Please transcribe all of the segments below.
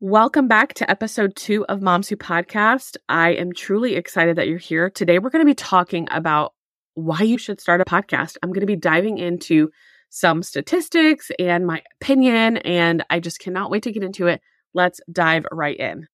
Welcome back to episode two of Moms Who Podcast. I am truly excited that you're here. Today, we're going to be talking about why you should start a podcast. I'm going to be diving into some statistics and my opinion, and I just cannot wait to get into it. Let's dive right in.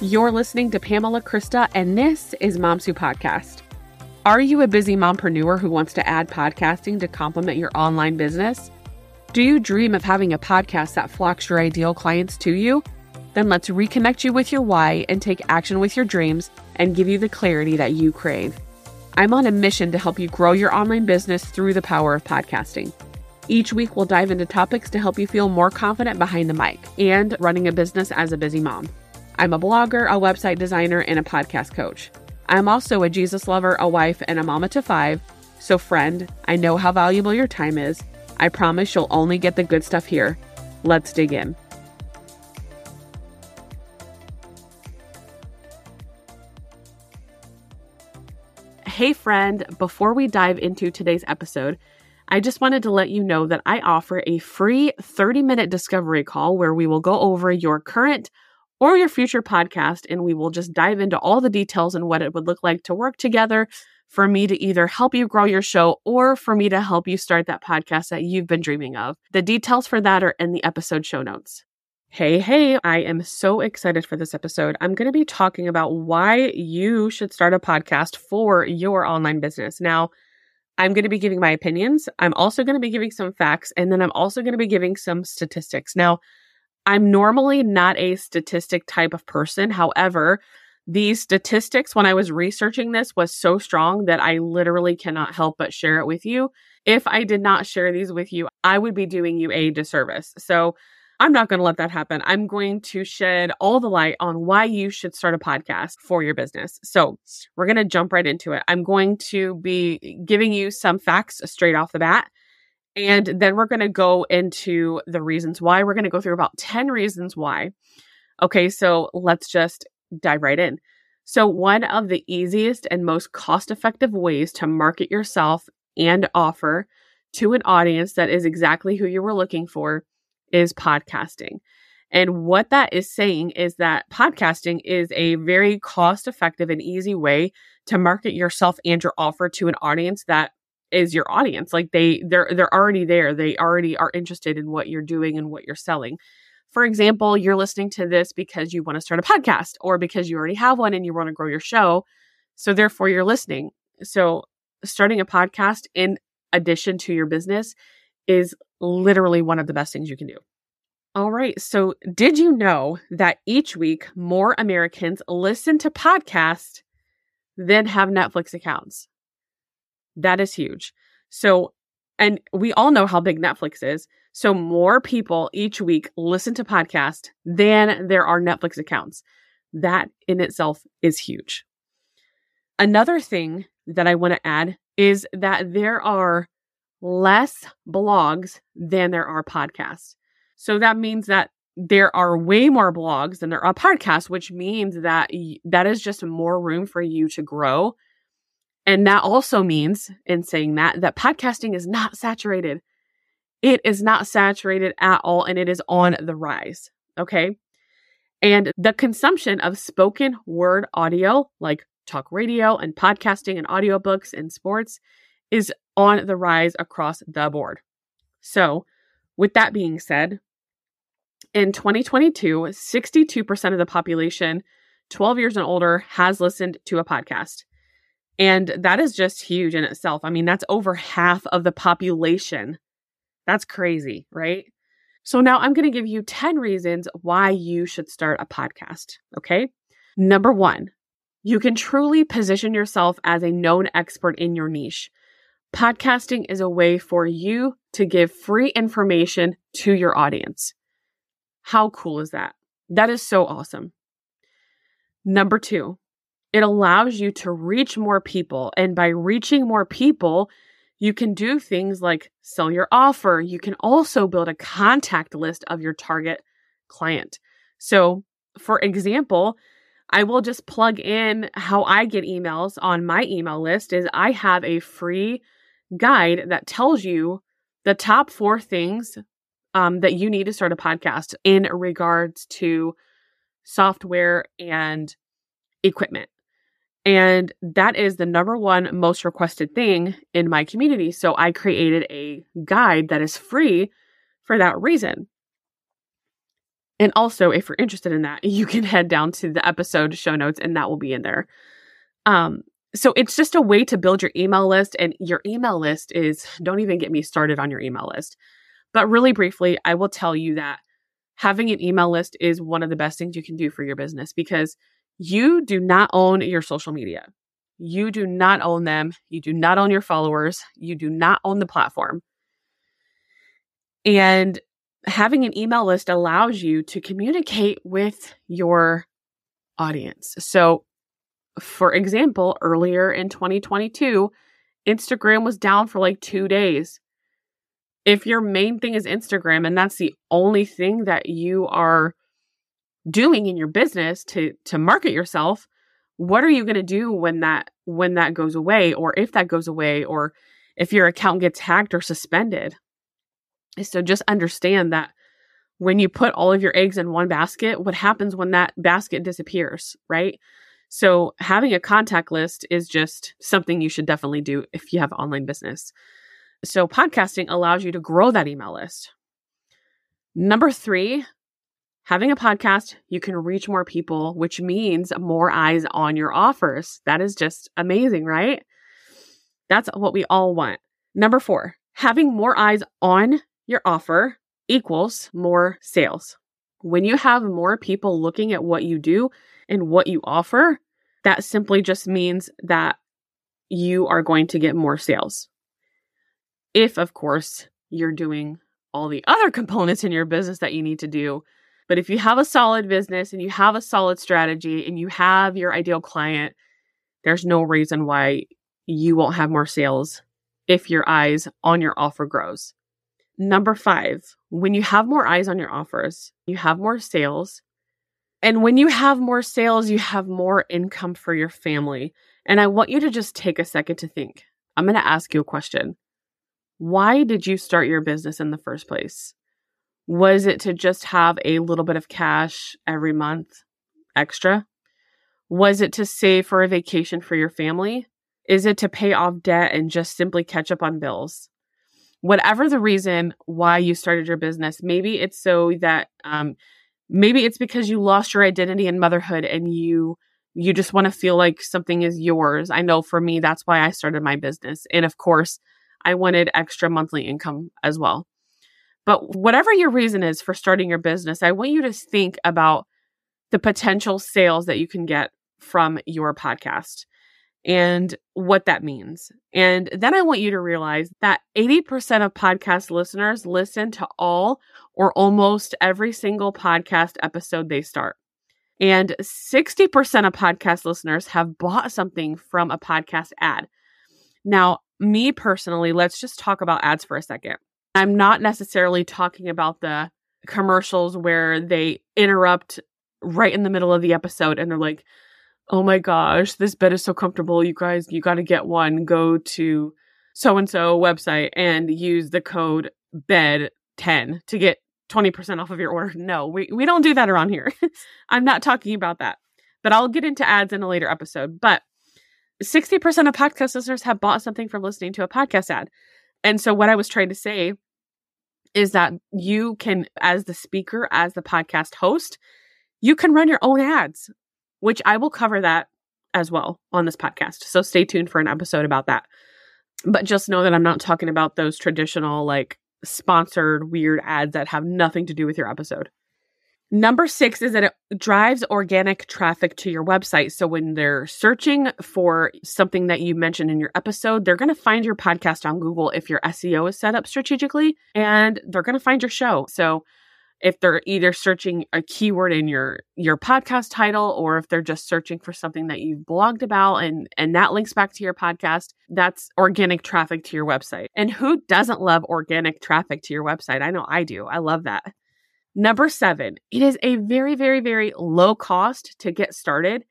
You're listening to Pamela Krista, and this is Moms Who Podcast. Are you a busy mompreneur who wants to add podcasting to complement your online business? Do you dream of having a podcast that flocks your ideal clients to you? Then let's reconnect you with your why and take action with your dreams and give you the clarity that you crave. I'm on a mission to help you grow your online business through the power of podcasting. Each week, we'll dive into topics to help you feel more confident behind the mic and running a business as a busy mom. I'm a blogger, a website designer, and a podcast coach. I'm also a Jesus lover, a wife, and a mama to five. So, friend, I know how valuable your time is. I promise you'll only get the good stuff here. Let's dig in. Hey, friend, before we dive into today's episode, I just wanted to let you know that I offer a free 30 minute discovery call where we will go over your current or your future podcast, and we will just dive into all the details and what it would look like to work together for me to either help you grow your show or for me to help you start that podcast that you've been dreaming of. The details for that are in the episode show notes. Hey, hey, I am so excited for this episode. I'm going to be talking about why you should start a podcast for your online business. Now, I'm going to be giving my opinions. I'm also going to be giving some facts, and then I'm also going to be giving some statistics. Now, I'm normally not a statistic type of person. However, these statistics, when I was researching this, was so strong that I literally cannot help but share it with you. If I did not share these with you, I would be doing you a disservice. So I'm not going to let that happen. I'm going to shed all the light on why you should start a podcast for your business. So we're going to jump right into it. I'm going to be giving you some facts straight off the bat. And then we're going to go into the reasons why. We're going to go through about 10 reasons why. Okay, so let's just dive right in. So, one of the easiest and most cost effective ways to market yourself and offer to an audience that is exactly who you were looking for is podcasting. And what that is saying is that podcasting is a very cost effective and easy way to market yourself and your offer to an audience that is your audience. Like they they're they're already there. They already are interested in what you're doing and what you're selling. For example, you're listening to this because you want to start a podcast or because you already have one and you want to grow your show. So therefore you're listening. So starting a podcast in addition to your business is literally one of the best things you can do. All right. So, did you know that each week more Americans listen to podcasts than have Netflix accounts? That is huge. So, and we all know how big Netflix is. So, more people each week listen to podcasts than there are Netflix accounts. That in itself is huge. Another thing that I want to add is that there are less blogs than there are podcasts. So that means that there are way more blogs than there are podcasts, which means that that is just more room for you to grow and that also means, in saying that, that podcasting is not saturated. It is not saturated at all, and it is on the rise. Okay. And the consumption of spoken word audio, like talk radio and podcasting and audiobooks and sports, is on the rise across the board. So, with that being said, in 2022, 62% of the population 12 years and older has listened to a podcast. And that is just huge in itself. I mean, that's over half of the population. That's crazy, right? So now I'm going to give you 10 reasons why you should start a podcast. Okay. Number one, you can truly position yourself as a known expert in your niche. Podcasting is a way for you to give free information to your audience. How cool is that? That is so awesome. Number two, it allows you to reach more people. And by reaching more people, you can do things like sell your offer. You can also build a contact list of your target client. So, for example, I will just plug in how I get emails on my email list is I have a free guide that tells you the top four things um, that you need to start a podcast in regards to software and equipment. And that is the number one most requested thing in my community. So I created a guide that is free for that reason. And also, if you're interested in that, you can head down to the episode show notes and that will be in there. Um, so it's just a way to build your email list. And your email list is don't even get me started on your email list. But really briefly, I will tell you that having an email list is one of the best things you can do for your business because you do not own your social media. You do not own them. You do not own your followers. You do not own the platform. And having an email list allows you to communicate with your audience. So, for example, earlier in 2022, Instagram was down for like two days. If your main thing is Instagram and that's the only thing that you are doing in your business to to market yourself, what are you going to do when that when that goes away or if that goes away or if your account gets hacked or suspended? So just understand that when you put all of your eggs in one basket, what happens when that basket disappears, right? So having a contact list is just something you should definitely do if you have online business. So podcasting allows you to grow that email list. Number three, having a podcast, you can reach more people, which means more eyes on your offers. That is just amazing, right? That's what we all want. Number four, having more eyes on your offer equals more sales. When you have more people looking at what you do and what you offer, that simply just means that you are going to get more sales. If, of course, you're doing all the other components in your business that you need to do. But if you have a solid business and you have a solid strategy and you have your ideal client, there's no reason why you won't have more sales if your eyes on your offer grows. Number five, when you have more eyes on your offers, you have more sales. And when you have more sales, you have more income for your family. And I want you to just take a second to think. I'm going to ask you a question. Why did you start your business in the first place? Was it to just have a little bit of cash every month extra? Was it to save for a vacation for your family? Is it to pay off debt and just simply catch up on bills? whatever the reason why you started your business, maybe it's so that um, maybe it's because you lost your identity in motherhood and you you just want to feel like something is yours. I know for me that's why I started my business. And of course, I wanted extra monthly income as well. But whatever your reason is for starting your business, I want you to think about the potential sales that you can get from your podcast and what that means. And then I want you to realize that 80% of podcast listeners listen to all or almost every single podcast episode they start. And 60% of podcast listeners have bought something from a podcast ad. Now, me personally, let's just talk about ads for a second. I'm not necessarily talking about the commercials where they interrupt right in the middle of the episode and they're like, oh my gosh, this bed is so comfortable. You guys, you got to get one. Go to so and so website and use the code BED10 to get 20% off of your order. No, we, we don't do that around here. I'm not talking about that, but I'll get into ads in a later episode. But 60% of podcast listeners have bought something from listening to a podcast ad. And so, what I was trying to say is that you can, as the speaker, as the podcast host, you can run your own ads which I will cover that as well on this podcast. So stay tuned for an episode about that. But just know that I'm not talking about those traditional, like sponsored weird ads that have nothing to do with your episode. Number six is that it drives organic traffic to your website. So when they're searching for something that you mentioned in your episode, they're going to find your podcast on Google if your SEO is set up strategically and they're going to find your show. So if they're either searching a keyword in your your podcast title or if they're just searching for something that you've blogged about and and that links back to your podcast that's organic traffic to your website and who doesn't love organic traffic to your website i know i do i love that Number seven, it is a very, very, very low cost to get started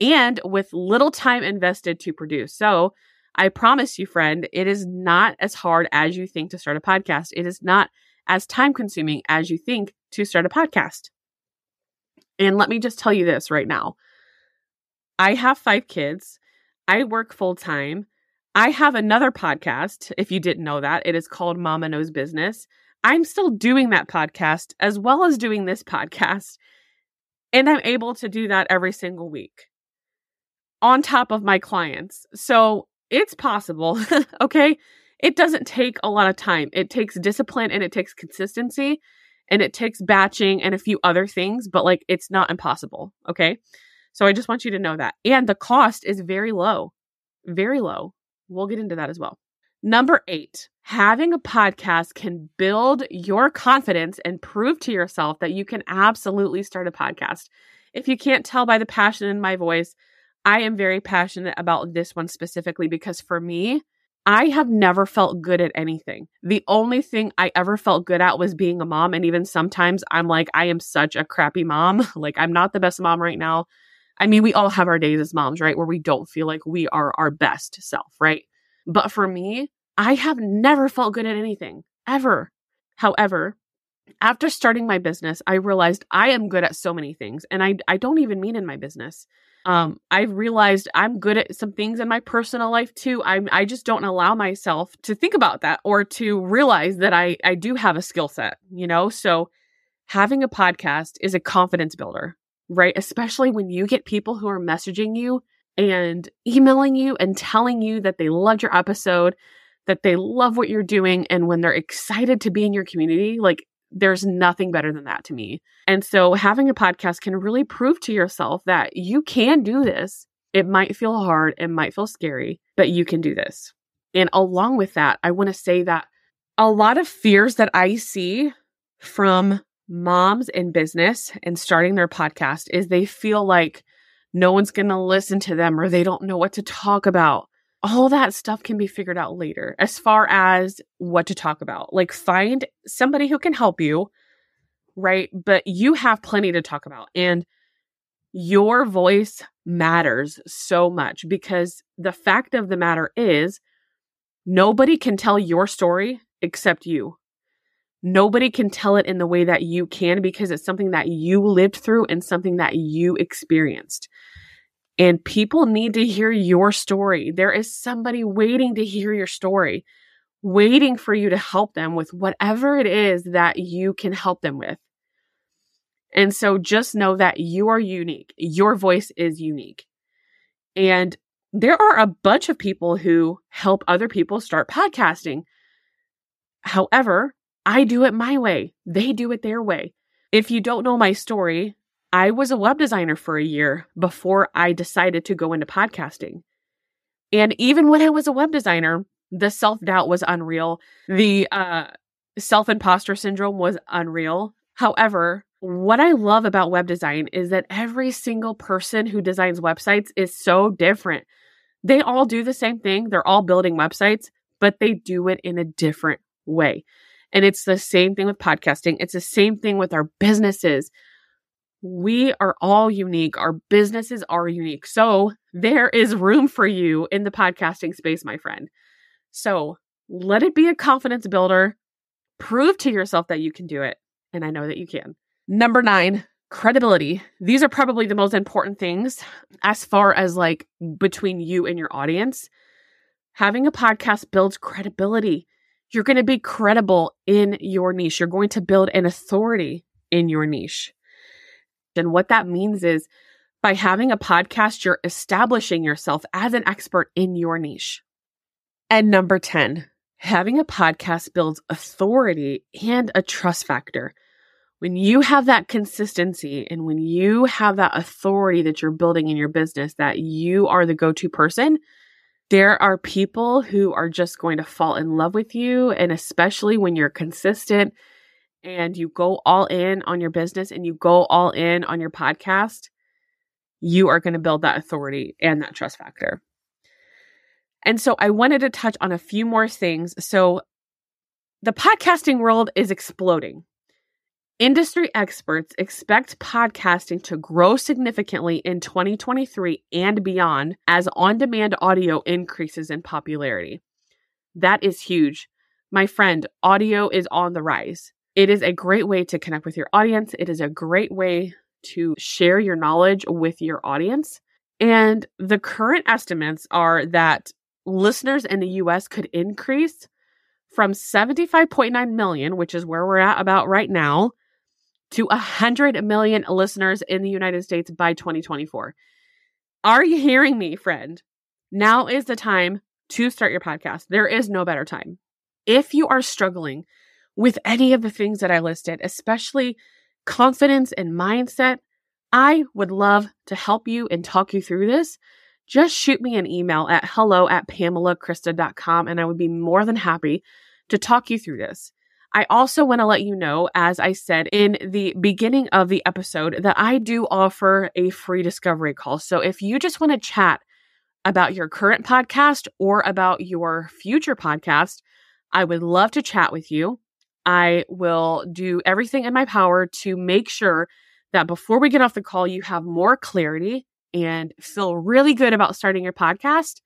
and with little time invested to produce. So I promise you, friend, it is not as hard as you think to start a podcast. It is not as time consuming as you think to start a podcast. And let me just tell you this right now I have five kids, I work full time. I have another podcast, if you didn't know that. It is called Mama Knows Business. I'm still doing that podcast as well as doing this podcast. And I'm able to do that every single week on top of my clients. So it's possible. okay. It doesn't take a lot of time. It takes discipline and it takes consistency and it takes batching and a few other things, but like it's not impossible. Okay. So I just want you to know that. And the cost is very low, very low. We'll get into that as well. Number eight, having a podcast can build your confidence and prove to yourself that you can absolutely start a podcast. If you can't tell by the passion in my voice, I am very passionate about this one specifically because for me, I have never felt good at anything. The only thing I ever felt good at was being a mom. And even sometimes I'm like, I am such a crappy mom. like, I'm not the best mom right now. I mean, we all have our days as moms, right? Where we don't feel like we are our best self, right? But for me, I have never felt good at anything ever. However, after starting my business, I realized I am good at so many things and I I don't even mean in my business. Um I realized I'm good at some things in my personal life too. I I just don't allow myself to think about that or to realize that I I do have a skill set, you know? So having a podcast is a confidence builder, right? Especially when you get people who are messaging you and emailing you and telling you that they loved your episode, that they love what you're doing, and when they're excited to be in your community, like there's nothing better than that to me. And so having a podcast can really prove to yourself that you can do this. It might feel hard, it might feel scary, but you can do this. And along with that, I want to say that a lot of fears that I see from moms in business and starting their podcast is they feel like no one's going to listen to them or they don't know what to talk about. All that stuff can be figured out later as far as what to talk about. Like, find somebody who can help you, right? But you have plenty to talk about. And your voice matters so much because the fact of the matter is, nobody can tell your story except you. Nobody can tell it in the way that you can because it's something that you lived through and something that you experienced. And people need to hear your story. There is somebody waiting to hear your story, waiting for you to help them with whatever it is that you can help them with. And so just know that you are unique. Your voice is unique. And there are a bunch of people who help other people start podcasting. However, I do it my way. They do it their way. If you don't know my story, I was a web designer for a year before I decided to go into podcasting. And even when I was a web designer, the self doubt was unreal. The uh, self imposter syndrome was unreal. However, what I love about web design is that every single person who designs websites is so different. They all do the same thing, they're all building websites, but they do it in a different way. And it's the same thing with podcasting. It's the same thing with our businesses. We are all unique. Our businesses are unique. So there is room for you in the podcasting space, my friend. So let it be a confidence builder. Prove to yourself that you can do it. And I know that you can. Number nine, credibility. These are probably the most important things as far as like between you and your audience. Having a podcast builds credibility. You're going to be credible in your niche. You're going to build an authority in your niche. And what that means is by having a podcast, you're establishing yourself as an expert in your niche. And number 10, having a podcast builds authority and a trust factor. When you have that consistency and when you have that authority that you're building in your business, that you are the go to person, there are people who are just going to fall in love with you. And especially when you're consistent and you go all in on your business and you go all in on your podcast, you are going to build that authority and that trust factor. And so I wanted to touch on a few more things. So the podcasting world is exploding. Industry experts expect podcasting to grow significantly in 2023 and beyond as on demand audio increases in popularity. That is huge. My friend, audio is on the rise. It is a great way to connect with your audience. It is a great way to share your knowledge with your audience. And the current estimates are that listeners in the US could increase from 75.9 million, which is where we're at about right now, to 100 million listeners in the United States by 2024. Are you hearing me, friend? Now is the time to start your podcast. There is no better time. If you are struggling with any of the things that I listed, especially confidence and mindset, I would love to help you and talk you through this. Just shoot me an email at hello at pamelakrista.com and I would be more than happy to talk you through this. I also want to let you know, as I said in the beginning of the episode, that I do offer a free discovery call. So if you just want to chat about your current podcast or about your future podcast, I would love to chat with you. I will do everything in my power to make sure that before we get off the call, you have more clarity and feel really good about starting your podcast.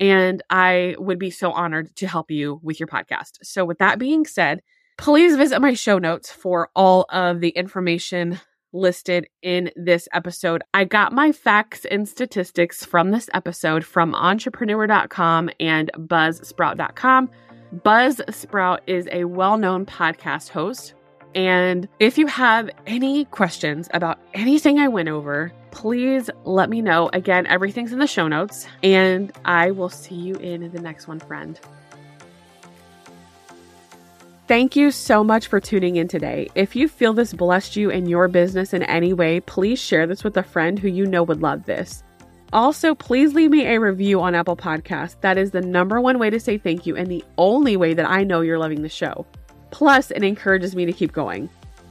And I would be so honored to help you with your podcast. So, with that being said, please visit my show notes for all of the information listed in this episode. I got my facts and statistics from this episode from entrepreneur.com and buzzsprout.com. Buzzsprout is a well known podcast host. And if you have any questions about anything I went over, please let me know. Again, everything's in the show notes, and I will see you in the next one, friend. Thank you so much for tuning in today. If you feel this blessed you in your business in any way, please share this with a friend who you know would love this. Also, please leave me a review on Apple Podcasts. That is the number one way to say thank you and the only way that I know you're loving the show. Plus, it encourages me to keep going.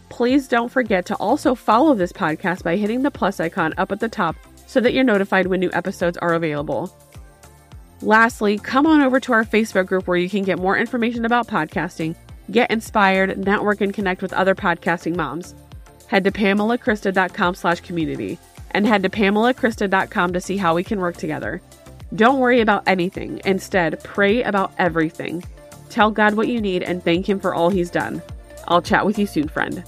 Please don't forget to also follow this podcast by hitting the plus icon up at the top so that you're notified when new episodes are available. Lastly, come on over to our Facebook group where you can get more information about podcasting, get inspired, network, and connect with other podcasting moms. Head to pamelakrista.com slash community and head to pamelakrista.com to see how we can work together. Don't worry about anything. Instead, pray about everything. Tell God what you need and thank Him for all He's done. I'll chat with you soon, friend.